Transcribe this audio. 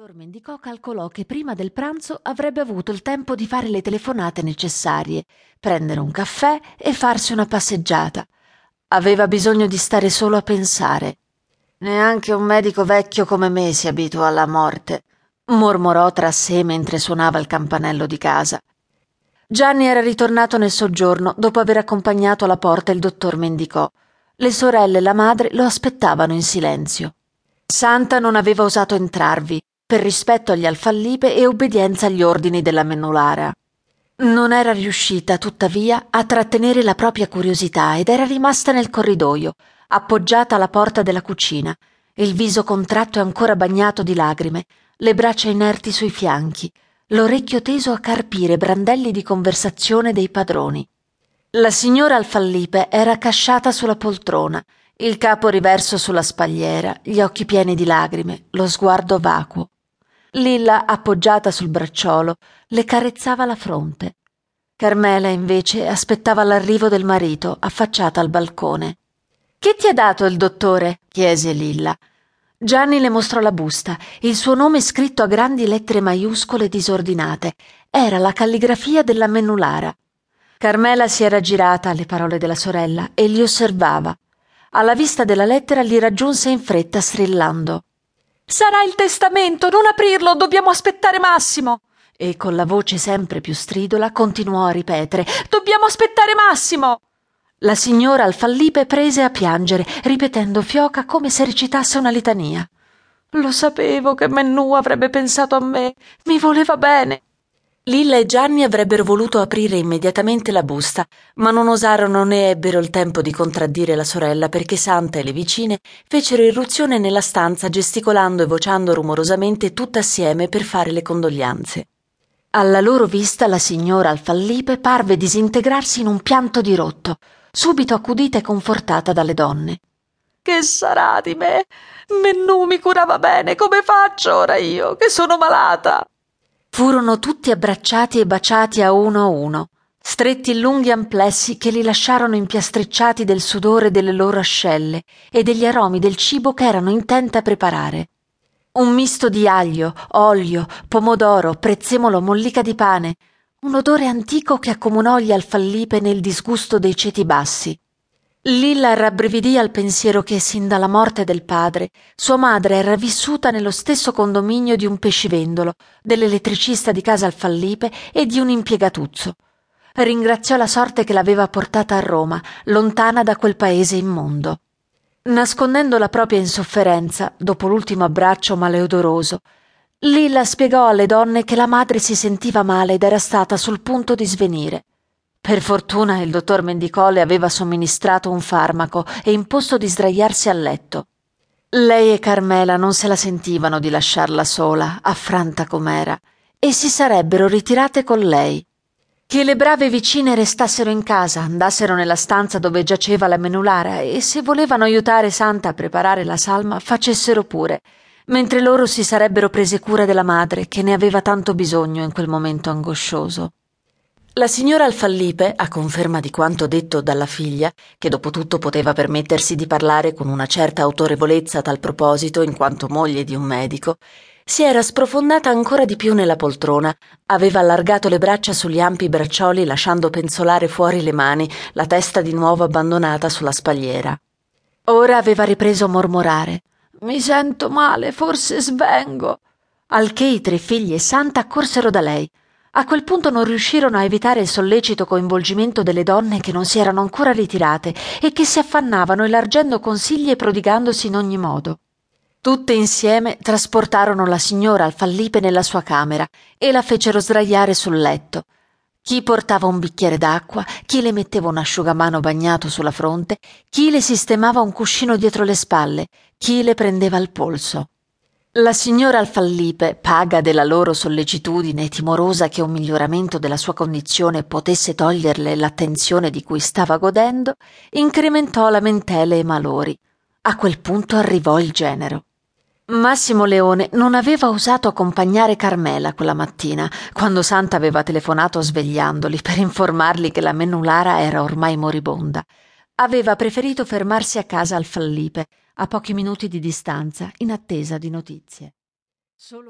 dottor Mendicò calcolò che prima del pranzo avrebbe avuto il tempo di fare le telefonate necessarie, prendere un caffè e farsi una passeggiata. Aveva bisogno di stare solo a pensare. Neanche un medico vecchio come me si abitua alla morte, mormorò tra sé mentre suonava il campanello di casa. Gianni era ritornato nel soggiorno dopo aver accompagnato alla porta il dottor Mendicò. Le sorelle e la madre lo aspettavano in silenzio. Santa non aveva osato entrarvi, per rispetto agli alfallipe e obbedienza agli ordini della Mennolara. Non era riuscita, tuttavia, a trattenere la propria curiosità ed era rimasta nel corridoio, appoggiata alla porta della cucina, il viso contratto e ancora bagnato di lagrime, le braccia inerti sui fianchi, l'orecchio teso a carpire brandelli di conversazione dei padroni. La signora Alfallipe era accasciata sulla poltrona, il capo riverso sulla spalliera, gli occhi pieni di lagrime, lo sguardo vacuo. Lilla, appoggiata sul bracciolo, le carezzava la fronte. Carmela, invece, aspettava l'arrivo del marito, affacciata al balcone. Che ti ha dato il dottore? chiese Lilla. Gianni le mostrò la busta, il suo nome scritto a grandi lettere maiuscole disordinate. Era la calligrafia della Mennulara. Carmela si era girata alle parole della sorella e li osservava. Alla vista della lettera li raggiunse in fretta strillando. Sarà il testamento, non aprirlo, dobbiamo aspettare Massimo. E con la voce sempre più stridula continuò a ripetere Dobbiamo aspettare Massimo. La signora Alfallipe prese a piangere, ripetendo fioca come se recitasse una litania. Lo sapevo che Mennu avrebbe pensato a me, mi voleva bene. Lilla e Gianni avrebbero voluto aprire immediatamente la busta, ma non osarono né ebbero il tempo di contraddire la sorella perché Santa e le vicine fecero irruzione nella stanza gesticolando e vociando rumorosamente tutt'assieme per fare le condoglianze. Alla loro vista la signora Alfallipe parve disintegrarsi in un pianto dirotto, subito accudita e confortata dalle donne. Che sarà di me? Menù mi curava bene, come faccio ora io, che sono malata? Furono tutti abbracciati e baciati a uno a uno, stretti in lunghi amplessi che li lasciarono impiastricciati del sudore delle loro ascelle e degli aromi del cibo che erano intente a preparare. Un misto di aglio, olio, pomodoro, prezzemolo, mollica di pane, un odore antico che accomunò gli alfallipe nel disgusto dei ceti bassi. Lilla rabbrividì al pensiero che, sin dalla morte del padre, sua madre era vissuta nello stesso condominio di un pescivendolo, dell'elettricista di casa Alfallipe e di un impiegatuzzo. Ringraziò la sorte che l'aveva portata a Roma, lontana da quel paese immondo. Nascondendo la propria insofferenza, dopo l'ultimo abbraccio maleodoroso, Lilla spiegò alle donne che la madre si sentiva male ed era stata sul punto di svenire. Per fortuna il dottor Mendicole aveva somministrato un farmaco e imposto di sdraiarsi a letto. Lei e Carmela non se la sentivano di lasciarla sola, affranta com'era, e si sarebbero ritirate con lei. Che le brave vicine restassero in casa, andassero nella stanza dove giaceva la menulara e se volevano aiutare Santa a preparare la salma, facessero pure, mentre loro si sarebbero prese cura della madre che ne aveva tanto bisogno in quel momento angoscioso. La signora Alfallipe, a conferma di quanto detto dalla figlia, che dopo tutto poteva permettersi di parlare con una certa autorevolezza a tal proposito in quanto moglie di un medico, si era sprofondata ancora di più nella poltrona, aveva allargato le braccia sugli ampi braccioli lasciando penzolare fuori le mani, la testa di nuovo abbandonata sulla spalliera. Ora aveva ripreso a mormorare. Mi sento male, forse svengo. Al che i tre figli e Santa accorsero da lei. A quel punto non riuscirono a evitare il sollecito coinvolgimento delle donne che non si erano ancora ritirate e che si affannavano elargendo consigli e prodigandosi in ogni modo. Tutte insieme trasportarono la signora Alfallipe nella sua camera e la fecero sdraiare sul letto. Chi portava un bicchiere d'acqua, chi le metteva un asciugamano bagnato sulla fronte, chi le sistemava un cuscino dietro le spalle, chi le prendeva il polso. La signora Alfallipe, paga della loro sollecitudine e timorosa che un miglioramento della sua condizione potesse toglierle l'attenzione di cui stava godendo, incrementò lamentele e malori. A quel punto arrivò il genero. Massimo Leone non aveva osato accompagnare Carmela quella mattina, quando Santa aveva telefonato svegliandoli per informarli che la Mennulara era ormai moribonda. Aveva preferito fermarsi a casa al Fallipe, a pochi minuti di distanza, in attesa di notizie. Solo